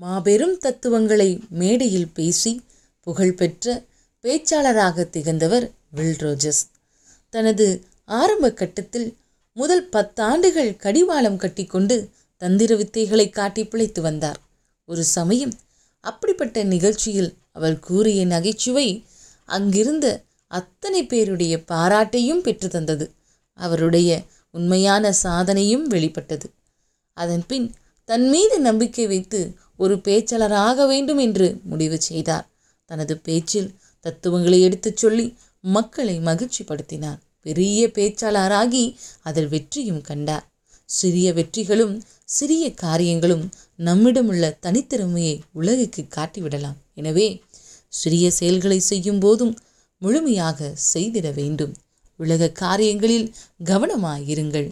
மாபெரும் தத்துவங்களை மேடையில் பேசி புகழ்பெற்ற பேச்சாளராக திகழ்ந்தவர் வில் ரோஜஸ் தனது ஆரம்ப கட்டத்தில் முதல் பத்தாண்டுகள் கடிவாளம் கட்டிக்கொண்டு தந்திர வித்தைகளை காட்டி பிழைத்து வந்தார். ஒரு சமயம் அப்படிப்பட்ட நிகழ்ச்சியில் அவர் கூறிய நகைச்சுவை அங்கிருந்த அத்தனை பேருடைய பாராட்டையும் பெற்று தந்தது. அவருடைய உண்மையான சாதனையும் வெளிப்பட்டது. அதன்பின் தன் மீது நம்பிக்கை வைத்து ஒரு பேச்சாளராக வேண்டும் என்று முடிவு செய்தார். தனது பேச்சில் தத்துவங்களை எடுத்துச் சொல்லி மக்களை மகிழ்ச்சிப்படுத்தினார். பெரிய பேச்சாளராகி அதில் வெற்றியும் கண்டார். சிறிய வெற்றிகளும் சிறிய காரியங்களும் நம்மிடமுள்ள தனித்திறமையை உலகுக்கு காட்டிவிடலாம். எனவே சிறிய செயல்களை செய்யும் போதும் முழுமையாக செய்திட வேண்டும். உலக காரியங்களில் கவனமாயிருங்கள்.